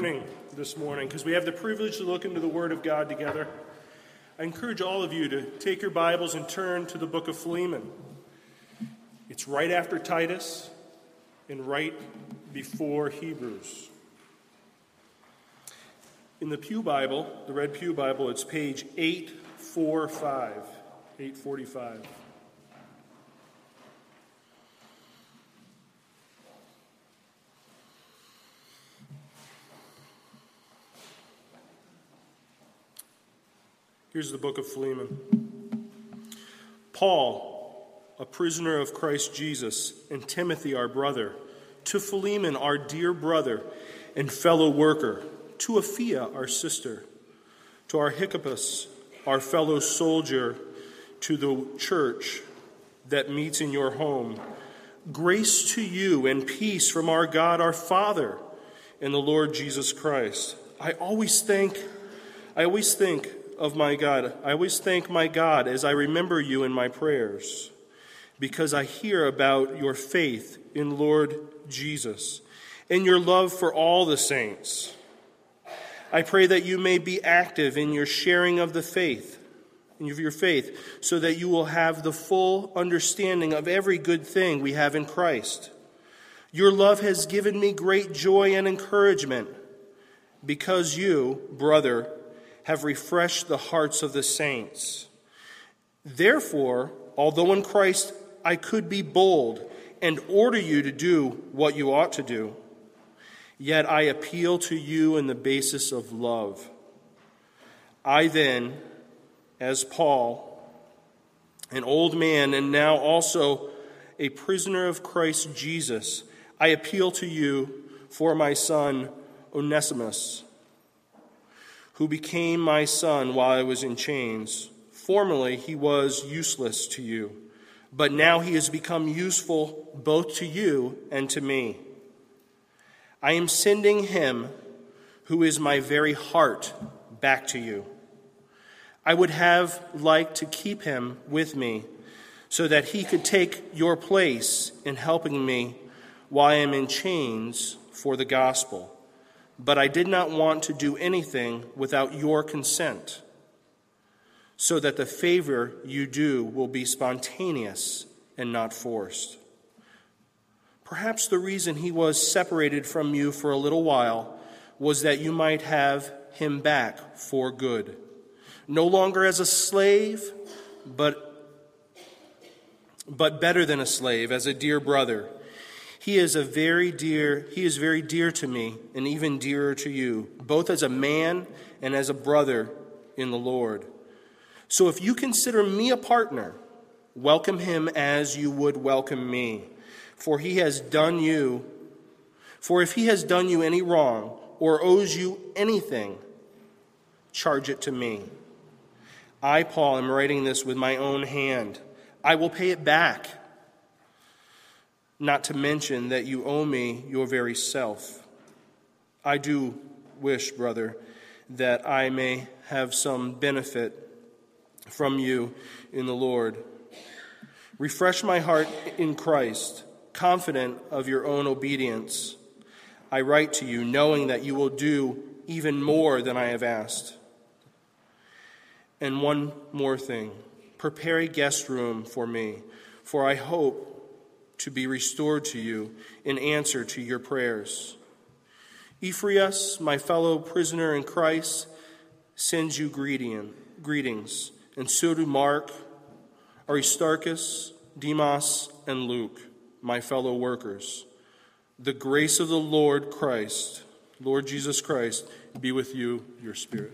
this morning because we have the privilege to look into the Word of God together. I encourage all of you to take your Bibles and turn to the book of Philemon. It's right after Titus and right before Hebrews. In the Pew Bible, the Red Pew Bible, it's page 845. 845. Here's the book of Philemon. Paul, a prisoner of Christ Jesus, and Timothy, our brother, to Philemon, our dear brother and fellow worker, to Apphia, our sister, to our Archippus, our fellow soldier, to the church that meets in your home. Grace to you and peace from our God, our Father, and the Lord Jesus Christ. I always think, I always think of my God. I always thank my God as I remember you in my prayers, because I hear about your faith in Lord Jesus and your love for all the saints. I pray that you may be active in your sharing of the faith, of your faith, so that you will have the full understanding of every good thing we have in Christ. Your love has given me great joy and encouragement because you, brother, have refreshed the hearts of the saints. Therefore, although in Christ I could be bold and order you to do what you ought to do, yet I appeal to you in the basis of love. I then, as Paul, an old man and now also a prisoner of Christ Jesus, I appeal to you for my son Onesimus who became my son while I was in chains. Formerly he was useless to you, but now he has become useful both to you and to me. I am sending him who is my very heart back to you. I would have liked to keep him with me so that he could take your place in helping me while I am in chains for the gospel but I did not want to do anything without your consent, so that the favor you do will be spontaneous and not forced. Perhaps the reason he was separated from you for a little while was that you might have him back for good, no longer as a slave, but but better than a slave, as a dear brother he is a very dear, he is very dear to me and even dearer to you, both as a man and as a brother in the Lord. So if you consider me a partner, welcome him as you would welcome me. For he has done you, for if he has done you any wrong or owes you anything, charge it to me. I, Paul, am writing this with my own hand. I will pay it back not to mention that you owe me your very self. I do wish, brother, that I may have some benefit from you in the Lord. Refresh my heart in Christ, confident of your own obedience. I write to you, knowing that you will do even more than I have asked. And one more thing prepare a guest room for me, for I hope to be restored to you in answer to your prayers. Epaphras, my fellow prisoner in Christ, sends you greetings, and so do Mark, Aristarchus, Demas, and Luke, my fellow workers. The grace of the Lord Christ, Lord Jesus Christ, be with you, your spirit.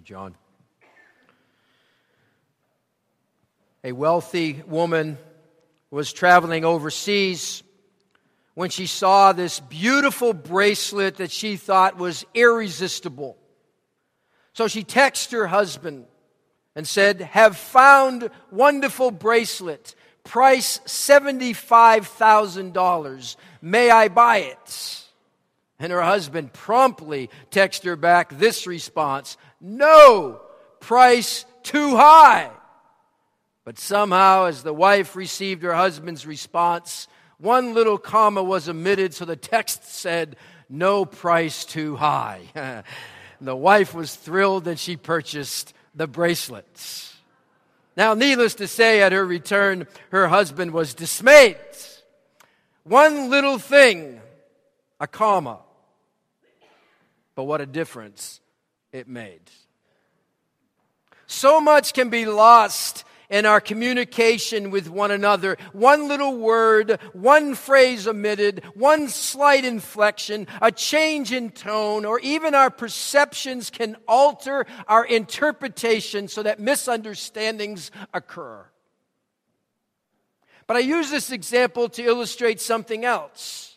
John. A wealthy woman was traveling overseas when she saw this beautiful bracelet that she thought was irresistible. So she texted her husband and said, Have found wonderful bracelet, price $75,000. May I buy it? And her husband promptly texted her back this response No, price too high. But somehow, as the wife received her husband's response, one little comma was omitted, so the text said, No price too high. the wife was thrilled and she purchased the bracelets. Now, needless to say, at her return, her husband was dismayed. One little thing, a comma, but what a difference it made. So much can be lost in our communication with one another. One little word, one phrase omitted, one slight inflection, a change in tone, or even our perceptions can alter our interpretation so that misunderstandings occur. But I use this example to illustrate something else.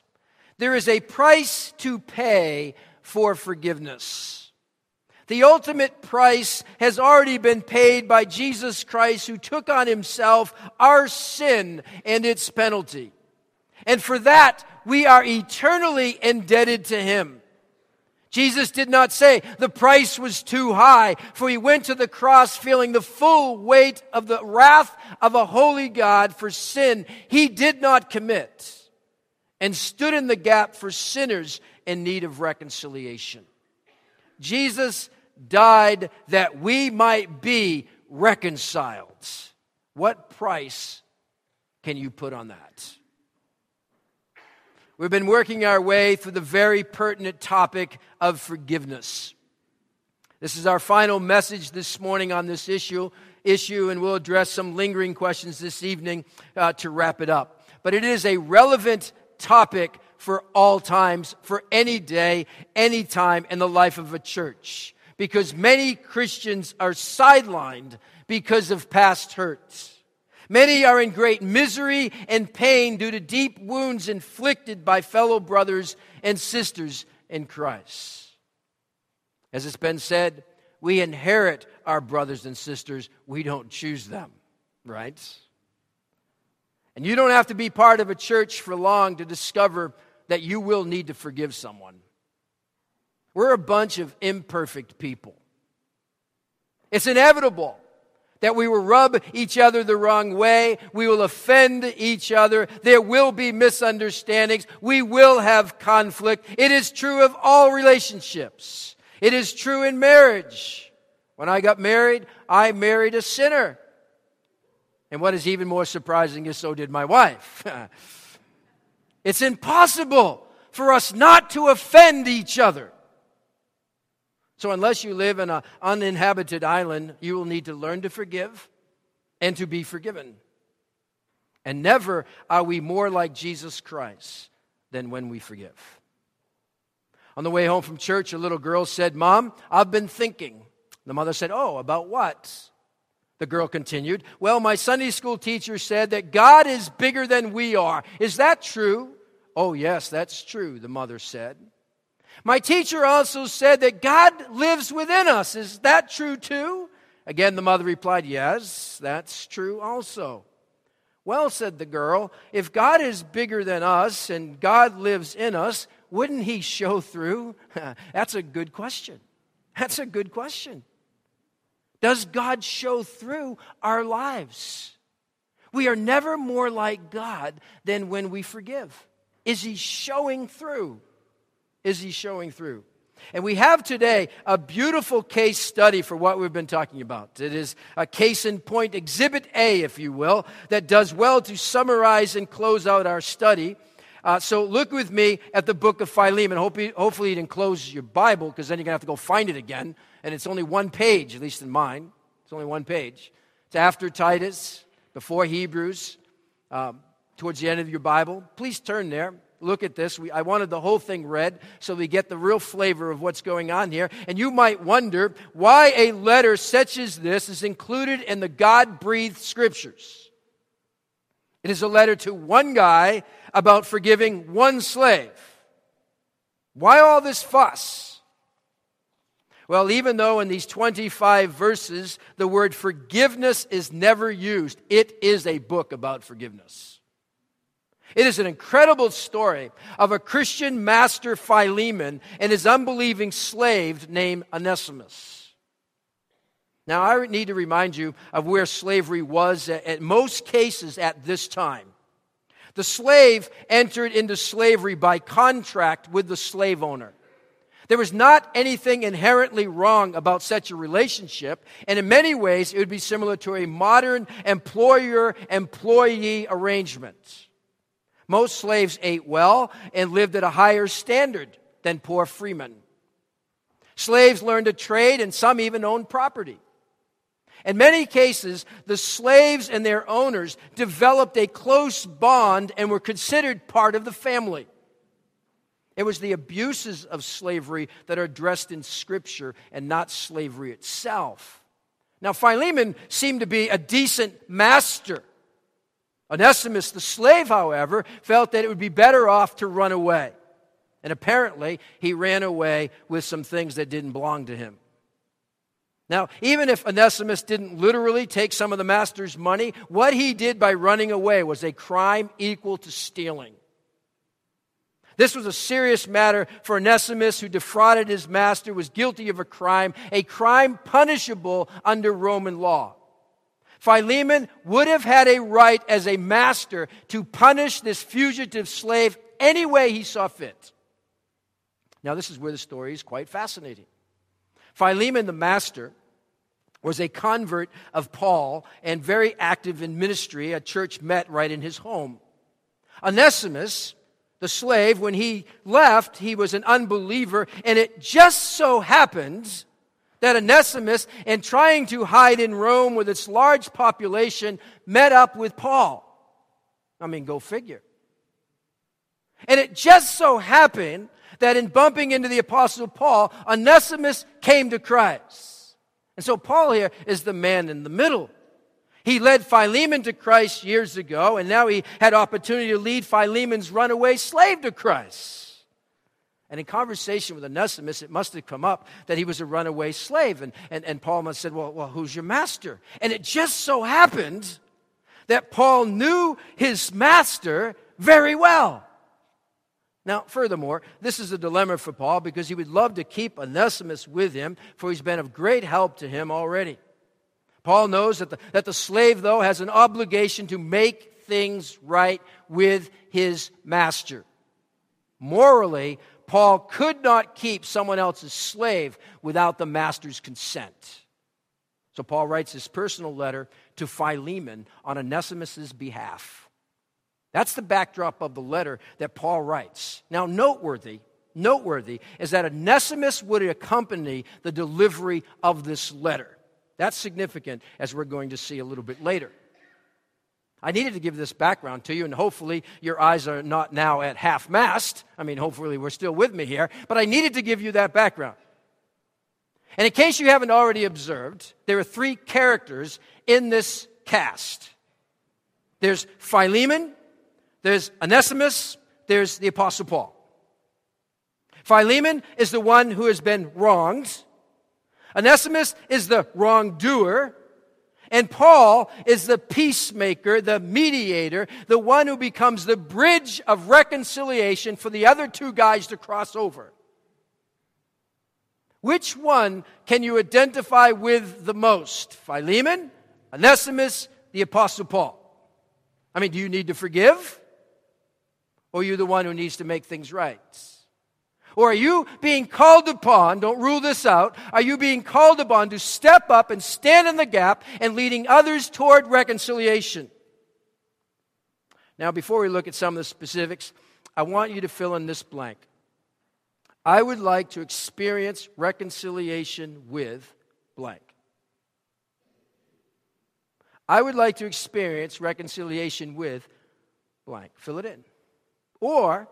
There is a price to pay for forgiveness. The ultimate price has already been paid by Jesus Christ, who took on himself our sin and its penalty. And for that, we are eternally indebted to him. Jesus did not say the price was too high, for he went to the cross feeling the full weight of the wrath of a holy God for sin he did not commit and stood in the gap for sinners in need of reconciliation. Jesus died that we might be reconciled. What price can you put on that? We've been working our way through the very pertinent topic of forgiveness. This is our final message this morning on this issue, issue and we'll address some lingering questions this evening uh, to wrap it up. But it is a relevant topic for all times, for any day, any time in the life of a church because many Christians are sidelined because of past hurts. Many are in great misery and pain due to deep wounds inflicted by fellow brothers and sisters in Christ. As it's been said, we inherit our brothers and sisters, we don't choose them, right? And you don't have to be part of a church for long to discover that you will need to forgive someone. We're a bunch of imperfect people. It's inevitable that we will rub each other the wrong way. We will offend each other. There will be misunderstandings. We will have conflict. It is true of all relationships. It is true in marriage. When I got married, I married a sinner. And what is even more surprising is so did my wife. it's impossible for us not to offend each other. So, unless you live in an uninhabited island, you will need to learn to forgive and to be forgiven. And never are we more like Jesus Christ than when we forgive. On the way home from church, a little girl said, Mom, I've been thinking. The mother said, Oh, about what? The girl continued, Well, my Sunday school teacher said that God is bigger than we are. Is that true? Oh, yes, that's true, the mother said. My teacher also said that God lives within us. Is that true too? Again, the mother replied, Yes, that's true also. Well, said the girl, if God is bigger than us and God lives in us, wouldn't he show through? That's a good question. That's a good question. Does God show through our lives? We are never more like God than when we forgive. Is he showing through? is he showing through? And we have today a beautiful case study for what we've been talking about. It is a case in point, exhibit A, if you will, that does well to summarize and close out our study. Uh, so look with me at the book of Philemon. Hopefully, hopefully you didn't close your Bible because then you're going to have to go find it again. And it's only one page, at least in mine. It's only one page. It's after Titus, before Hebrews, um, towards the end of your Bible. Please turn there look at this. We, I wanted the whole thing read so we get the real flavor of what's going on here. And you might wonder why a letter such as this is included in the God breathed scriptures. It is a letter to one guy about forgiving one slave. Why all this fuss? Well, even though in these 25 verses the word forgiveness is never used, it is a book about forgiveness. It is an incredible story of a Christian master Philemon and his unbelieving slave named Onesimus. Now, I need to remind you of where slavery was at most cases at this time. The slave entered into slavery by contract with the slave owner. There was not anything inherently wrong about such a relationship, and in many ways, it would be similar to a modern employer employee arrangement. Most slaves ate well and lived at a higher standard than poor freemen. Slaves learned a trade, and some even owned property. In many cases, the slaves and their owners developed a close bond and were considered part of the family. It was the abuses of slavery that are addressed in Scripture and not slavery itself. Now, Philemon seemed to be a decent master. Onesimus, the slave, however, felt that it would be better off to run away. And apparently, he ran away with some things that didn't belong to him. Now, even if Onesimus didn't literally take some of the master's money, what he did by running away was a crime equal to stealing. This was a serious matter for Onesimus, who defrauded his master, was guilty of a crime, a crime punishable under Roman law. Philemon would have had a right as a master to punish this fugitive slave any way he saw fit. Now, this is where the story is quite fascinating. Philemon, the master, was a convert of Paul and very active in ministry. A church met right in his home. Onesimus, the slave, when he left, he was an unbeliever, and it just so happened that Onesimus, in trying to hide in Rome with its large population, met up with Paul. I mean, go figure. And it just so happened that in bumping into the Apostle Paul, Onesimus came to Christ. And so Paul here is the man in the middle. He led Philemon to Christ years ago, and now he had opportunity to lead Philemon's runaway slave to Christ. And in conversation with Onesimus, it must have come up that he was a runaway slave. And, and, and Paul must have said, well, well, who's your master? And it just so happened that Paul knew his master very well. Now, furthermore, this is a dilemma for Paul because he would love to keep Onesimus with him, for he's been of great help to him already. Paul knows that the, that the slave, though, has an obligation to make things right with his master. Morally, Paul could not keep someone else's slave without the master's consent. So Paul writes his personal letter to Philemon on Onesimus' behalf. That's the backdrop of the letter that Paul writes. Now, noteworthy, noteworthy is that Onesimus would accompany the delivery of this letter. That's significant, as we're going to see a little bit later. I needed to give this background to you, and hopefully your eyes are not now at half mast. I mean, hopefully we're still with me here, but I needed to give you that background. And in case you haven't already observed, there are three characters in this cast there's Philemon, there's Onesimus, there's the Apostle Paul. Philemon is the one who has been wronged. Onesimus is the wrongdoer. And Paul is the peacemaker, the mediator, the one who becomes the bridge of reconciliation for the other two guys to cross over. Which one can you identify with the most? Philemon, Onesimus, the Apostle Paul? I mean, do you need to forgive? Or are you the one who needs to make things right? Or are you being called upon, don't rule this out, are you being called upon to step up and stand in the gap and leading others toward reconciliation? Now, before we look at some of the specifics, I want you to fill in this blank. I would like to experience reconciliation with blank. I would like to experience reconciliation with blank. Fill it in. Or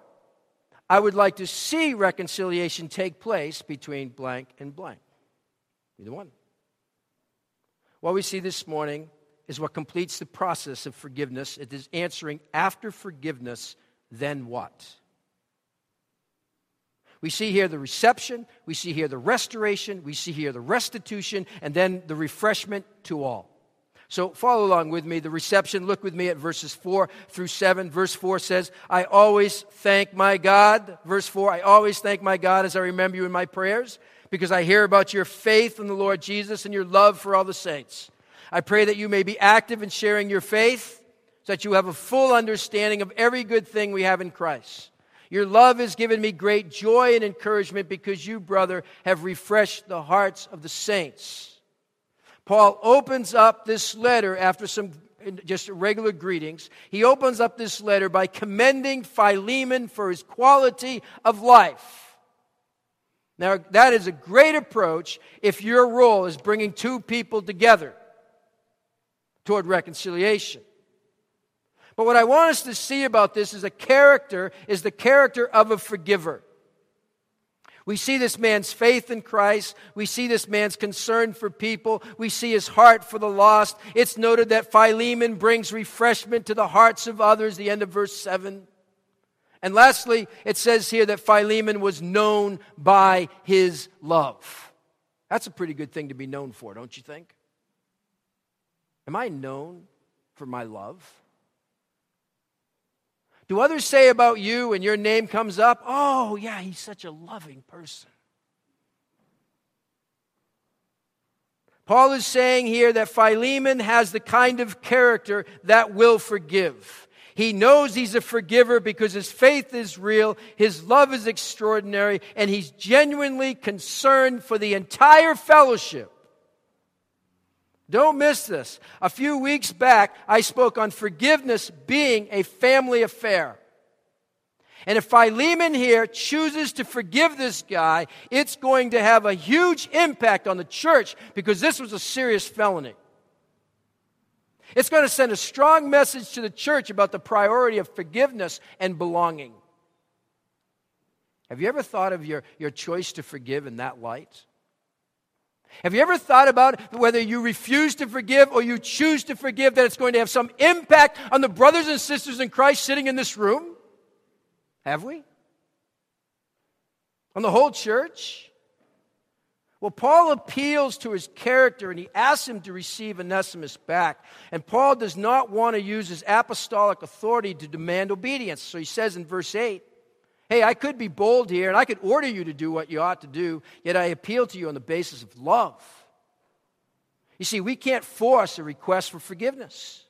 I would like to see reconciliation take place between blank and blank. Either one. What we see this morning is what completes the process of forgiveness. It is answering after forgiveness, then what? We see here the reception, we see here the restoration, we see here the restitution, and then the refreshment to all. So follow along with me. The reception, look with me at verses 4 through 7. Verse 4 says, I always thank my God. Verse 4, I always thank my God as I remember you in my prayers because I hear about your faith in the Lord Jesus and your love for all the saints. I pray that you may be active in sharing your faith so that you have a full understanding of every good thing we have in Christ. Your love has given me great joy and encouragement because you, brother, have refreshed the hearts of the saints. Paul opens up this letter after some just regular greetings. He opens up this letter by commending Philemon for his quality of life. Now, that is a great approach if your role is bringing two people together toward reconciliation. But what I want us to see about this is a character, is the character of a forgiver. We see this man's faith in Christ. We see this man's concern for people. We see his heart for the lost. It's noted that Philemon brings refreshment to the hearts of others, the end of verse 7. And lastly, it says here that Philemon was known by his love. That's a pretty good thing to be known for, don't you think? Am I known for my love? Do others say about you when your name comes up, oh, yeah, he's such a loving person? Paul is saying here that Philemon has the kind of character that will forgive. He knows he's a forgiver because his faith is real, his love is extraordinary, and he's genuinely concerned for the entire fellowship. Don't miss this. A few weeks back, I spoke on forgiveness being a family affair. And if Philemon here chooses to forgive this guy, it's going to have a huge impact on the church because this was a serious felony. It's going to send a strong message to the church about the priority of forgiveness and belonging. Have you ever thought of your, your choice to forgive in that light? Have you ever thought about whether you refuse to forgive or you choose to forgive, that it's going to have some impact on the brothers and sisters in Christ sitting in this room? Have we? On the whole church? Well, Paul appeals to his character and he asks him to receive Onesimus back. And Paul does not want to use his apostolic authority to demand obedience. So he says in verse 8, Hey, I could be bold here and I could order you to do what you ought to do, yet I appeal to you on the basis of love. You see, we can't force a request for forgiveness.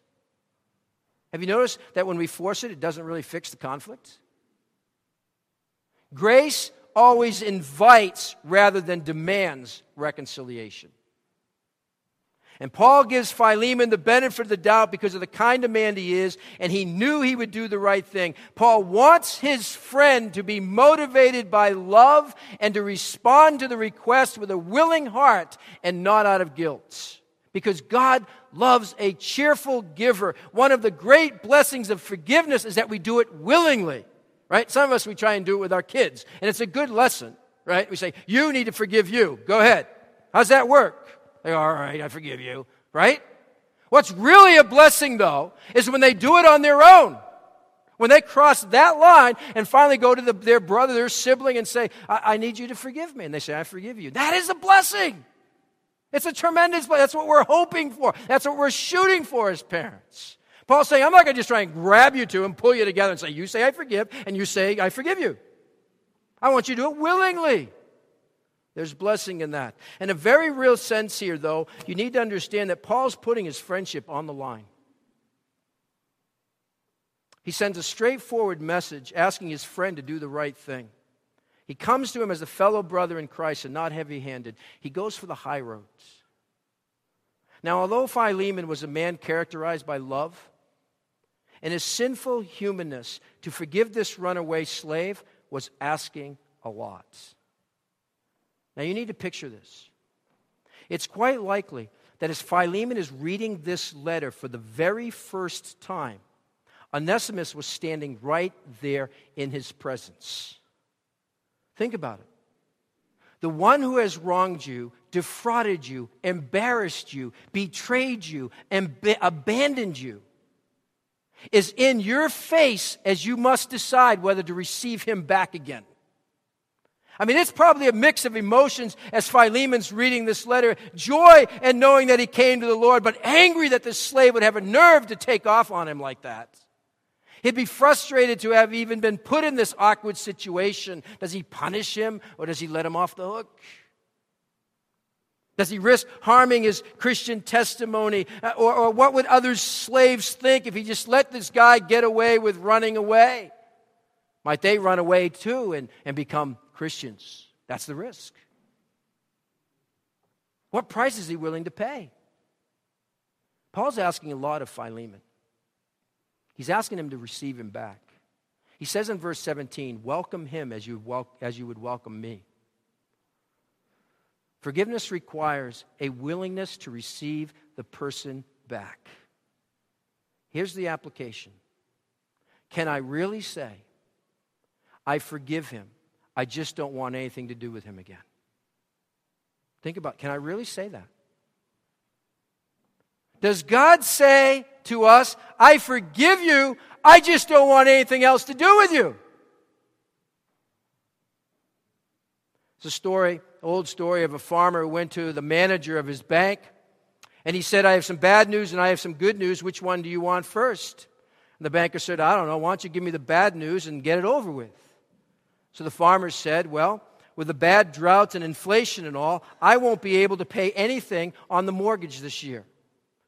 Have you noticed that when we force it, it doesn't really fix the conflict? Grace always invites rather than demands reconciliation. And Paul gives Philemon the benefit of the doubt because of the kind of man he is, and he knew he would do the right thing. Paul wants his friend to be motivated by love and to respond to the request with a willing heart and not out of guilt. Because God loves a cheerful giver. One of the great blessings of forgiveness is that we do it willingly, right? Some of us, we try and do it with our kids, and it's a good lesson, right? We say, You need to forgive you. Go ahead. How's that work? They go, all right, I forgive you, right? What's really a blessing, though, is when they do it on their own. When they cross that line and finally go to the, their brother, their sibling, and say, I, I need you to forgive me. And they say, I forgive you. That is a blessing. It's a tremendous blessing. That's what we're hoping for. That's what we're shooting for as parents. Paul's saying, I'm not going to just try and grab you two and pull you together and say, You say I forgive, and you say I forgive you. I want you to do it willingly. There's blessing in that. In a very real sense here, though, you need to understand that Paul's putting his friendship on the line. He sends a straightforward message asking his friend to do the right thing. He comes to him as a fellow brother in Christ and not heavy handed. He goes for the high roads. Now, although Philemon was a man characterized by love and his sinful humanness, to forgive this runaway slave was asking a lot. Now, you need to picture this. It's quite likely that as Philemon is reading this letter for the very first time, Onesimus was standing right there in his presence. Think about it. The one who has wronged you, defrauded you, embarrassed you, betrayed you, and be- abandoned you is in your face as you must decide whether to receive him back again. I mean, it's probably a mix of emotions as Philemon's reading this letter joy and knowing that he came to the Lord, but angry that this slave would have a nerve to take off on him like that. He'd be frustrated to have even been put in this awkward situation. Does he punish him or does he let him off the hook? Does he risk harming his Christian testimony? Uh, or, or what would other slaves think if he just let this guy get away with running away? Might they run away too and, and become Christians? That's the risk. What price is he willing to pay? Paul's asking a lot of Philemon. He's asking him to receive him back. He says in verse 17, Welcome him as you, wel- as you would welcome me. Forgiveness requires a willingness to receive the person back. Here's the application Can I really say, I forgive him, I just don't want anything to do with him again? Think about can I really say that? Does God say to us, I forgive you, I just don't want anything else to do with you? It's a story, old story of a farmer who went to the manager of his bank and he said, I have some bad news and I have some good news. Which one do you want first? And the banker said, I don't know. Why don't you give me the bad news and get it over with? So the farmer said, Well, with the bad droughts and inflation and all, I won't be able to pay anything on the mortgage this year.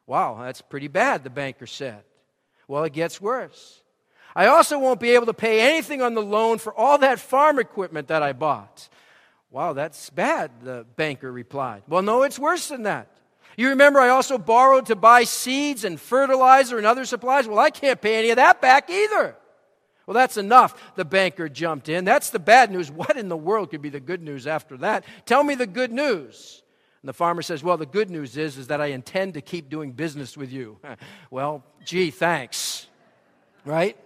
Wow, that's pretty bad, the banker said. Well, it gets worse. I also won't be able to pay anything on the loan for all that farm equipment that I bought. Wow, that's bad, the banker replied. Well, no, it's worse than that. You remember I also borrowed to buy seeds and fertilizer and other supplies? Well, I can't pay any of that back either. Well, that's enough, the banker jumped in. That's the bad news. What in the world could be the good news after that? Tell me the good news. And the farmer says, Well, the good news is, is that I intend to keep doing business with you. well, gee, thanks. Right?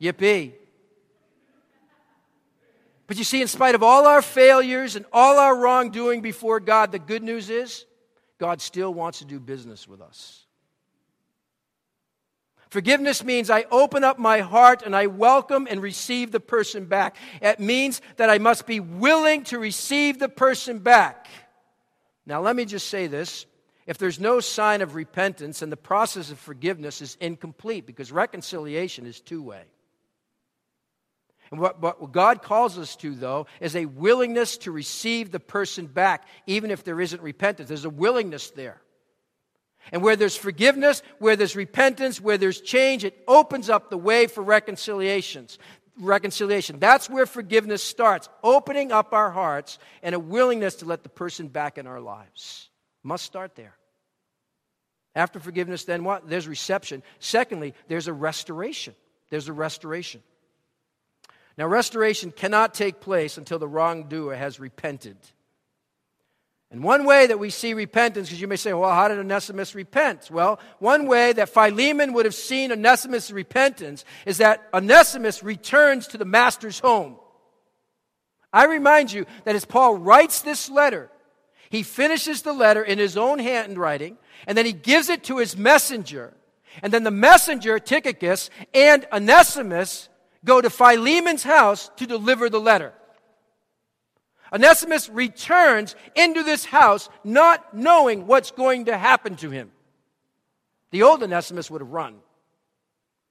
Yippee. But you see, in spite of all our failures and all our wrongdoing before God, the good news is God still wants to do business with us. Forgiveness means I open up my heart and I welcome and receive the person back. It means that I must be willing to receive the person back. Now, let me just say this. If there's no sign of repentance, and the process of forgiveness is incomplete because reconciliation is two way. And what, what God calls us to, though, is a willingness to receive the person back, even if there isn't repentance. There's a willingness there. And where there's forgiveness, where there's repentance, where there's change, it opens up the way for reconciliations. Reconciliation. That's where forgiveness starts. Opening up our hearts and a willingness to let the person back in our lives. Must start there. After forgiveness, then what? There's reception. Secondly, there's a restoration. There's a restoration. Now, restoration cannot take place until the wrongdoer has repented. And one way that we see repentance, because you may say, well, how did Onesimus repent? Well, one way that Philemon would have seen Onesimus' repentance is that Onesimus returns to the master's home. I remind you that as Paul writes this letter, he finishes the letter in his own handwriting, and then he gives it to his messenger. And then the messenger, Tychicus, and Onesimus go to Philemon's house to deliver the letter. Onesimus returns into this house not knowing what's going to happen to him. The old Onesimus would have run.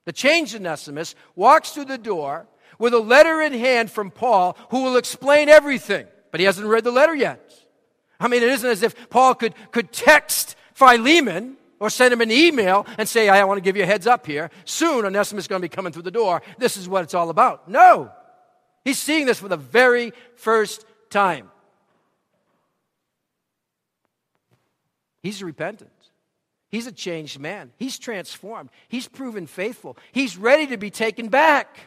The changed Onesimus walks through the door with a letter in hand from Paul who will explain everything, but he hasn't read the letter yet. I mean, it isn't as if Paul could, could text Philemon or send him an email and say, I want to give you a heads up here. Soon Onesimus is going to be coming through the door. This is what it's all about. No. He's seeing this for the very first time. He's repentant. He's a changed man. He's transformed. He's proven faithful. He's ready to be taken back.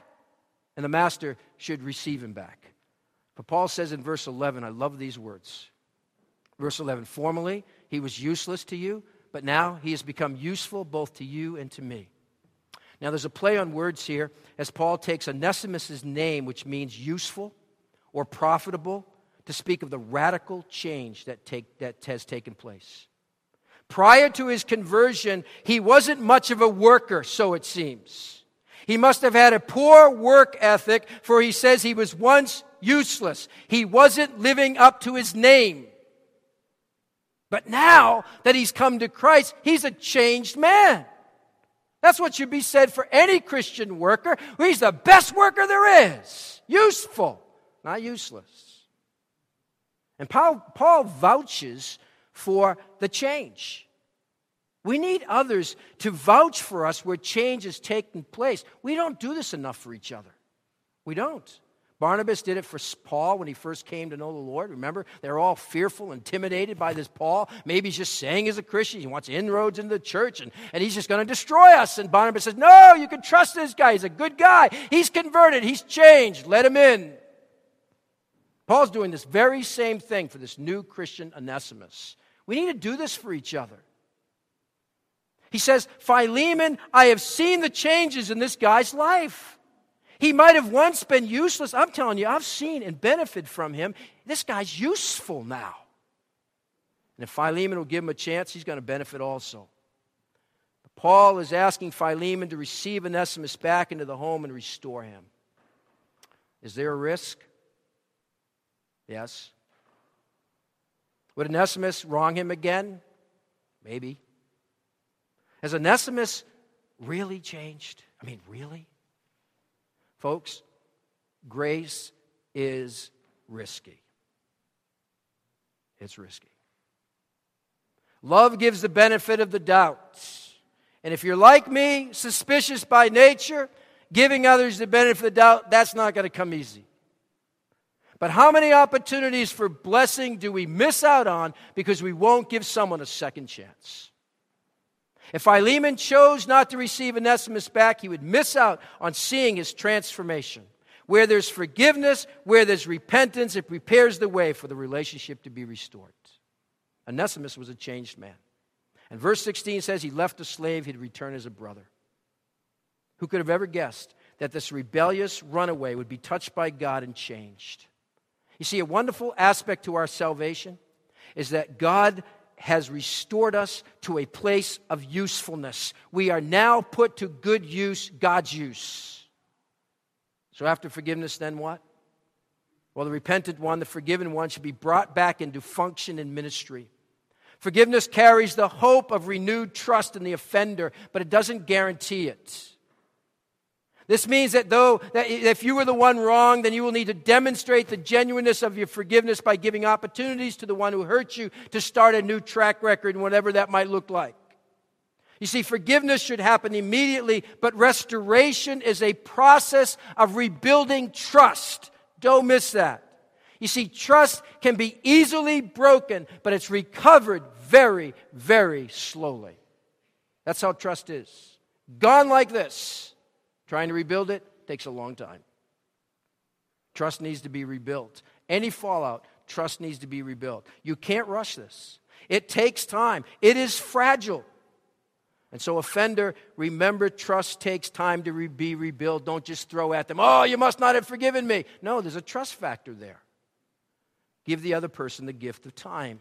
And the master should receive him back. But Paul says in verse 11, I love these words. Verse 11, formerly he was useless to you, but now he has become useful both to you and to me. Now there's a play on words here as Paul takes Onesimus' name, which means useful or profitable, to speak of the radical change that, take, that has taken place. Prior to his conversion, he wasn't much of a worker, so it seems. He must have had a poor work ethic, for he says he was once useless. He wasn't living up to his name. But now that he's come to Christ, he's a changed man. That's what should be said for any Christian worker. He's the best worker there is. Useful, not useless. And Paul, Paul vouches for the change. We need others to vouch for us where change is taking place. We don't do this enough for each other. We don't. Barnabas did it for Paul when he first came to know the Lord. Remember, they're all fearful, intimidated by this Paul. Maybe he's just saying he's a Christian. He wants inroads into the church and, and he's just going to destroy us. And Barnabas says, No, you can trust this guy. He's a good guy. He's converted. He's changed. Let him in. Paul's doing this very same thing for this new Christian Onesimus. We need to do this for each other. He says, Philemon, I have seen the changes in this guy's life. He might have once been useless. I'm telling you, I've seen and benefited from him. This guy's useful now. And if Philemon will give him a chance, he's going to benefit also. But Paul is asking Philemon to receive Onesimus back into the home and restore him. Is there a risk? Yes. Would Onesimus wrong him again? Maybe. Has Onesimus really changed? I mean, really? Folks, grace is risky. It's risky. Love gives the benefit of the doubt. And if you're like me, suspicious by nature, giving others the benefit of the doubt, that's not going to come easy. But how many opportunities for blessing do we miss out on because we won't give someone a second chance? If Philemon chose not to receive Onesimus back, he would miss out on seeing his transformation. Where there's forgiveness, where there's repentance, it prepares the way for the relationship to be restored. Onesimus was a changed man. And verse 16 says he left a slave, he'd return as a brother. Who could have ever guessed that this rebellious runaway would be touched by God and changed? You see, a wonderful aspect to our salvation is that God has restored us to a place of usefulness. We are now put to good use, God's use. So after forgiveness, then what? Well, the repentant one, the forgiven one, should be brought back into function in ministry. Forgiveness carries the hope of renewed trust in the offender, but it doesn't guarantee it. This means that though that if you were the one wrong, then you will need to demonstrate the genuineness of your forgiveness by giving opportunities to the one who hurt you to start a new track record, whatever that might look like. You see, forgiveness should happen immediately, but restoration is a process of rebuilding trust. Don't miss that. You see, trust can be easily broken, but it's recovered very, very slowly. That's how trust is. Gone like this Trying to rebuild it takes a long time. Trust needs to be rebuilt. Any fallout, trust needs to be rebuilt. You can't rush this. It takes time. It is fragile. And so, offender, remember trust takes time to re- be rebuilt. Don't just throw at them, oh, you must not have forgiven me. No, there's a trust factor there. Give the other person the gift of time.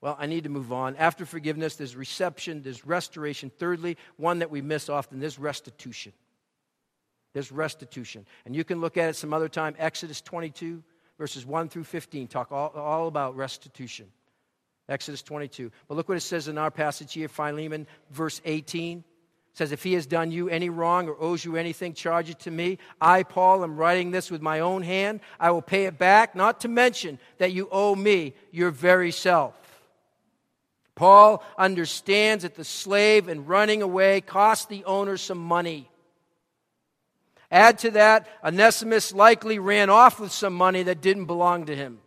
Well, I need to move on. After forgiveness, there's reception, there's restoration. Thirdly, one that we miss often, there's restitution. There's restitution. And you can look at it some other time. Exodus 22, verses 1 through 15, talk all, all about restitution. Exodus 22. But look what it says in our passage here, Philemon, verse 18. It says, If he has done you any wrong or owes you anything, charge it to me. I, Paul, am writing this with my own hand. I will pay it back, not to mention that you owe me your very self. Paul understands that the slave and running away cost the owner some money. Add to that, Onesimus likely ran off with some money that didn't belong to him.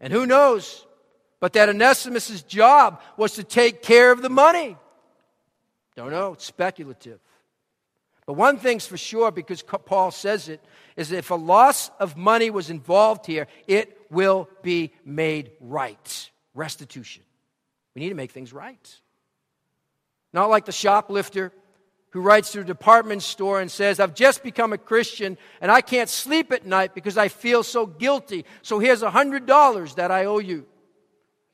And who knows but that Onesimus' job was to take care of the money? Don't know, it's speculative. But one thing's for sure, because Paul says it, is that if a loss of money was involved here, it will be made right. Restitution. We need to make things right. Not like the shoplifter who writes to a department store and says, I've just become a Christian and I can't sleep at night because I feel so guilty. So here's a $100 that I owe you.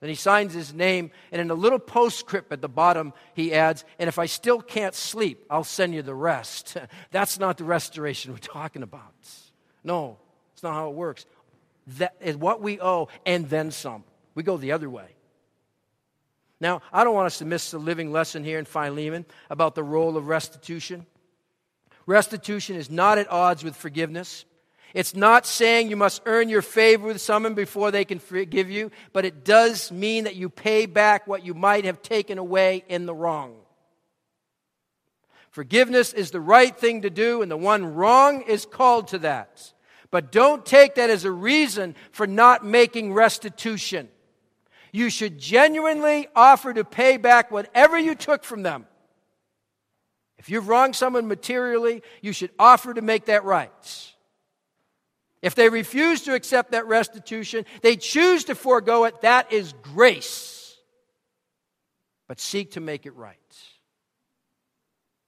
Then he signs his name, and in a little postscript at the bottom, he adds, And if I still can't sleep, I'll send you the rest. That's not the restoration we're talking about. No, it's not how it works. That is what we owe, and then some. We go the other way. Now, I don't want us to miss the living lesson here in Philemon about the role of restitution. Restitution is not at odds with forgiveness. It's not saying you must earn your favor with someone before they can forgive you, but it does mean that you pay back what you might have taken away in the wrong. Forgiveness is the right thing to do, and the one wrong is called to that. But don't take that as a reason for not making restitution. You should genuinely offer to pay back whatever you took from them. If you've wronged someone materially, you should offer to make that right. If they refuse to accept that restitution, they choose to forego it, that is grace. But seek to make it right.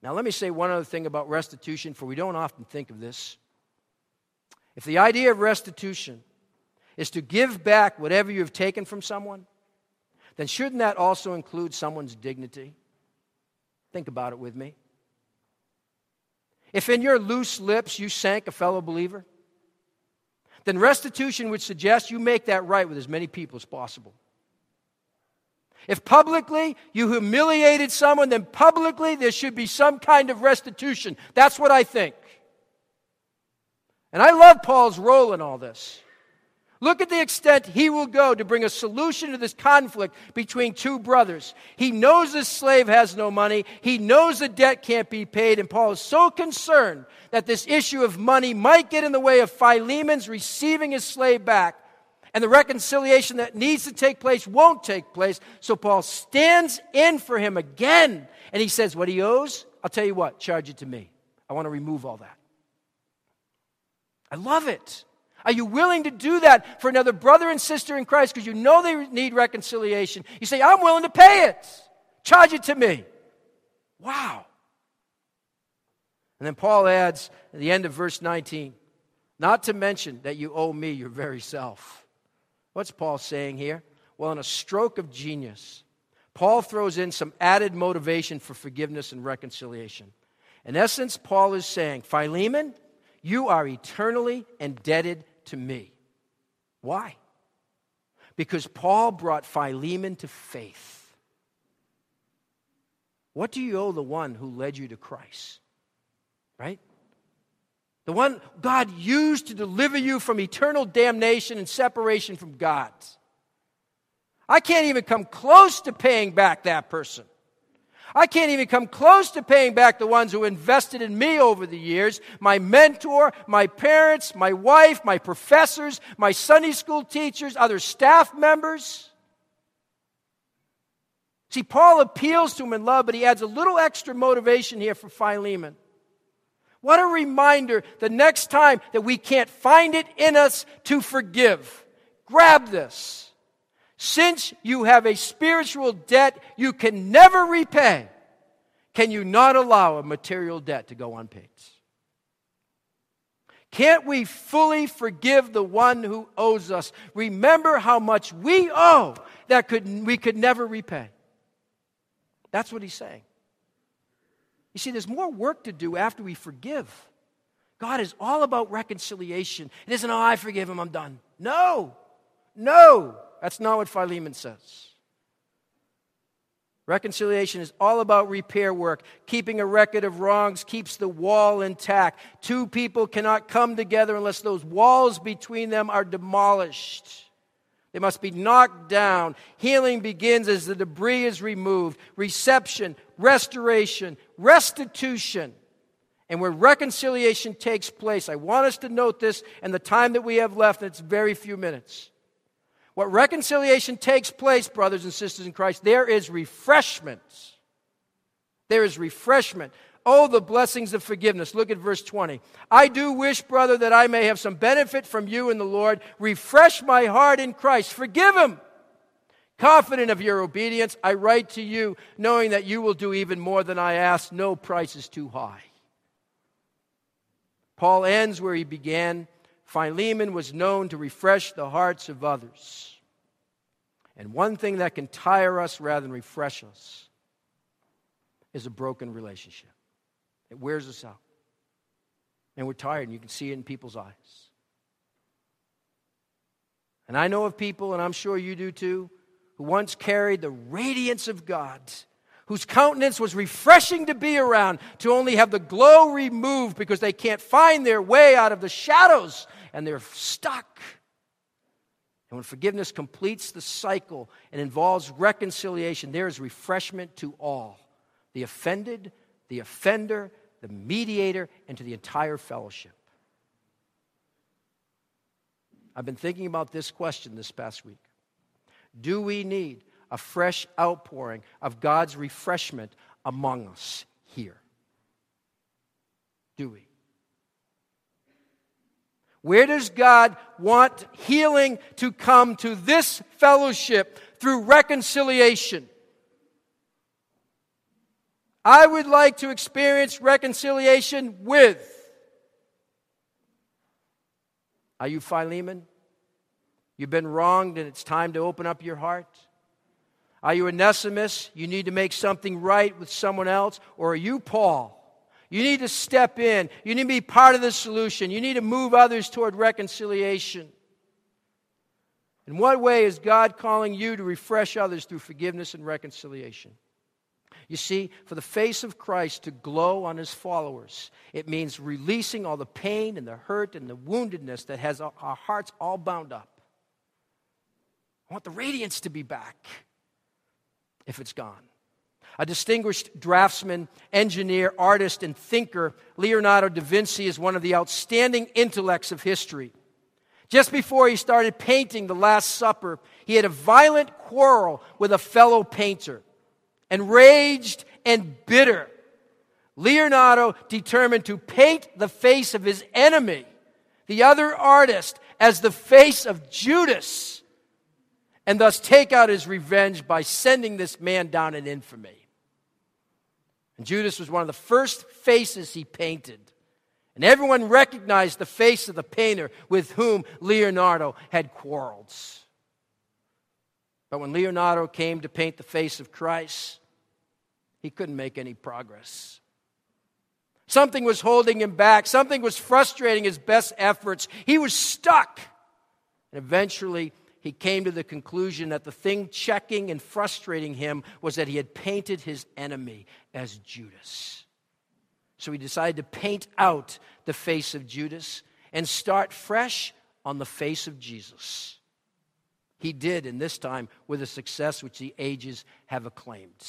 Now, let me say one other thing about restitution, for we don't often think of this. If the idea of restitution is to give back whatever you have taken from someone, then shouldn't that also include someone's dignity? Think about it with me. If in your loose lips you sank a fellow believer, then restitution would suggest you make that right with as many people as possible. If publicly you humiliated someone, then publicly there should be some kind of restitution. That's what I think. And I love Paul's role in all this. Look at the extent he will go to bring a solution to this conflict between two brothers. He knows this slave has no money. He knows the debt can't be paid. And Paul is so concerned that this issue of money might get in the way of Philemon's receiving his slave back. And the reconciliation that needs to take place won't take place. So Paul stands in for him again. And he says, What he owes, I'll tell you what, charge it to me. I want to remove all that. I love it. Are you willing to do that for another brother and sister in Christ because you know they need reconciliation? You say, I'm willing to pay it. Charge it to me. Wow. And then Paul adds at the end of verse 19, not to mention that you owe me your very self. What's Paul saying here? Well, in a stroke of genius, Paul throws in some added motivation for forgiveness and reconciliation. In essence, Paul is saying, Philemon, you are eternally indebted to me. Why? Because Paul brought Philemon to faith. What do you owe the one who led you to Christ? Right? The one God used to deliver you from eternal damnation and separation from God. I can't even come close to paying back that person. I can't even come close to paying back the ones who invested in me over the years my mentor, my parents, my wife, my professors, my Sunday school teachers, other staff members. See, Paul appeals to him in love, but he adds a little extra motivation here for Philemon. What a reminder the next time that we can't find it in us to forgive. Grab this. Since you have a spiritual debt you can never repay, can you not allow a material debt to go unpaid? Can't we fully forgive the one who owes us? Remember how much we owe that could, we could never repay. That's what he's saying. You see, there's more work to do after we forgive. God is all about reconciliation. It isn't, oh, I forgive him, I'm done. No, no. That's not what Philemon says. Reconciliation is all about repair work. Keeping a record of wrongs keeps the wall intact. Two people cannot come together unless those walls between them are demolished. They must be knocked down. Healing begins as the debris is removed. Reception, restoration, restitution. And where reconciliation takes place, I want us to note this and the time that we have left, and it's very few minutes. What reconciliation takes place, brothers and sisters in Christ, there is refreshment. There is refreshment. Oh, the blessings of forgiveness. Look at verse 20. I do wish, brother, that I may have some benefit from you in the Lord. Refresh my heart in Christ. Forgive him. Confident of your obedience, I write to you, knowing that you will do even more than I ask. No price is too high. Paul ends where he began Philemon was known to refresh the hearts of others. And one thing that can tire us rather than refresh us is a broken relationship. It wears us out. And we're tired, and you can see it in people's eyes. And I know of people, and I'm sure you do too, who once carried the radiance of God whose countenance was refreshing to be around, to only have the glow removed because they can't find their way out of the shadows and they're stuck. And when forgiveness completes the cycle and involves reconciliation, there is refreshment to all the offended, the offender, the mediator, and to the entire fellowship. I've been thinking about this question this past week. Do we need a fresh outpouring of God's refreshment among us here? Do we? Where does God want healing to come to this fellowship through reconciliation? I would like to experience reconciliation with. Are you Philemon? You've been wronged and it's time to open up your heart? Are you Onesimus? You need to make something right with someone else? Or are you Paul? You need to step in. You need to be part of the solution. You need to move others toward reconciliation. In what way is God calling you to refresh others through forgiveness and reconciliation? You see, for the face of Christ to glow on his followers, it means releasing all the pain and the hurt and the woundedness that has our hearts all bound up. I want the radiance to be back if it's gone. A distinguished draftsman, engineer, artist, and thinker, Leonardo da Vinci is one of the outstanding intellects of history. Just before he started painting The Last Supper, he had a violent quarrel with a fellow painter. Enraged and bitter, Leonardo determined to paint the face of his enemy, the other artist, as the face of Judas, and thus take out his revenge by sending this man down in infamy. And Judas was one of the first faces he painted. And everyone recognized the face of the painter with whom Leonardo had quarreled. But when Leonardo came to paint the face of Christ, he couldn't make any progress. Something was holding him back, something was frustrating his best efforts. He was stuck. And eventually, he came to the conclusion that the thing checking and frustrating him was that he had painted his enemy as Judas. So he decided to paint out the face of Judas and start fresh on the face of Jesus. He did, and this time with a success which the ages have acclaimed.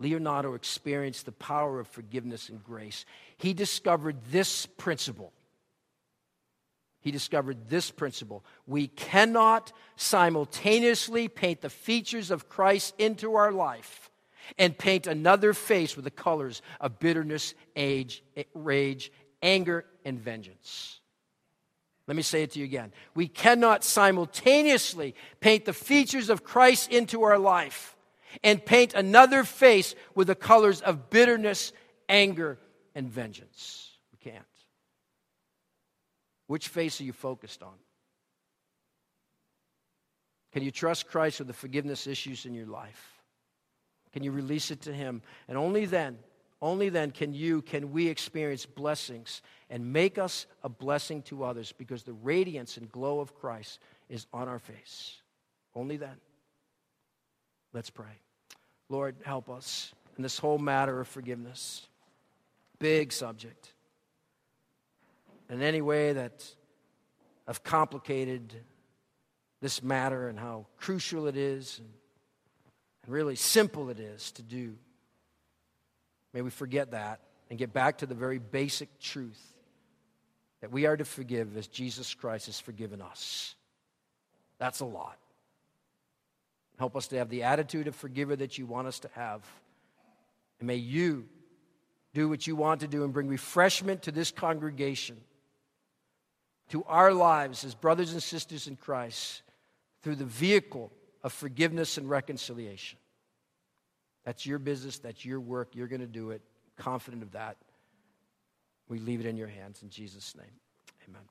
Leonardo experienced the power of forgiveness and grace. He discovered this principle he discovered this principle. We cannot simultaneously paint the features of Christ into our life and paint another face with the colors of bitterness, age, eh, rage, anger, and vengeance. Let me say it to you again. We cannot simultaneously paint the features of Christ into our life and paint another face with the colors of bitterness, anger, and vengeance. We can't. Which face are you focused on? Can you trust Christ with the forgiveness issues in your life? Can you release it to Him? And only then, only then can you, can we experience blessings and make us a blessing to others because the radiance and glow of Christ is on our face. Only then. Let's pray. Lord, help us in this whole matter of forgiveness. Big subject in any way that have complicated this matter and how crucial it is and, and really simple it is to do. May we forget that and get back to the very basic truth that we are to forgive as Jesus Christ has forgiven us. That's a lot. Help us to have the attitude of forgiver that you want us to have. And may you do what you want to do and bring refreshment to this congregation to our lives as brothers and sisters in Christ through the vehicle of forgiveness and reconciliation. That's your business, that's your work, you're going to do it. Confident of that. We leave it in your hands in Jesus' name. Amen.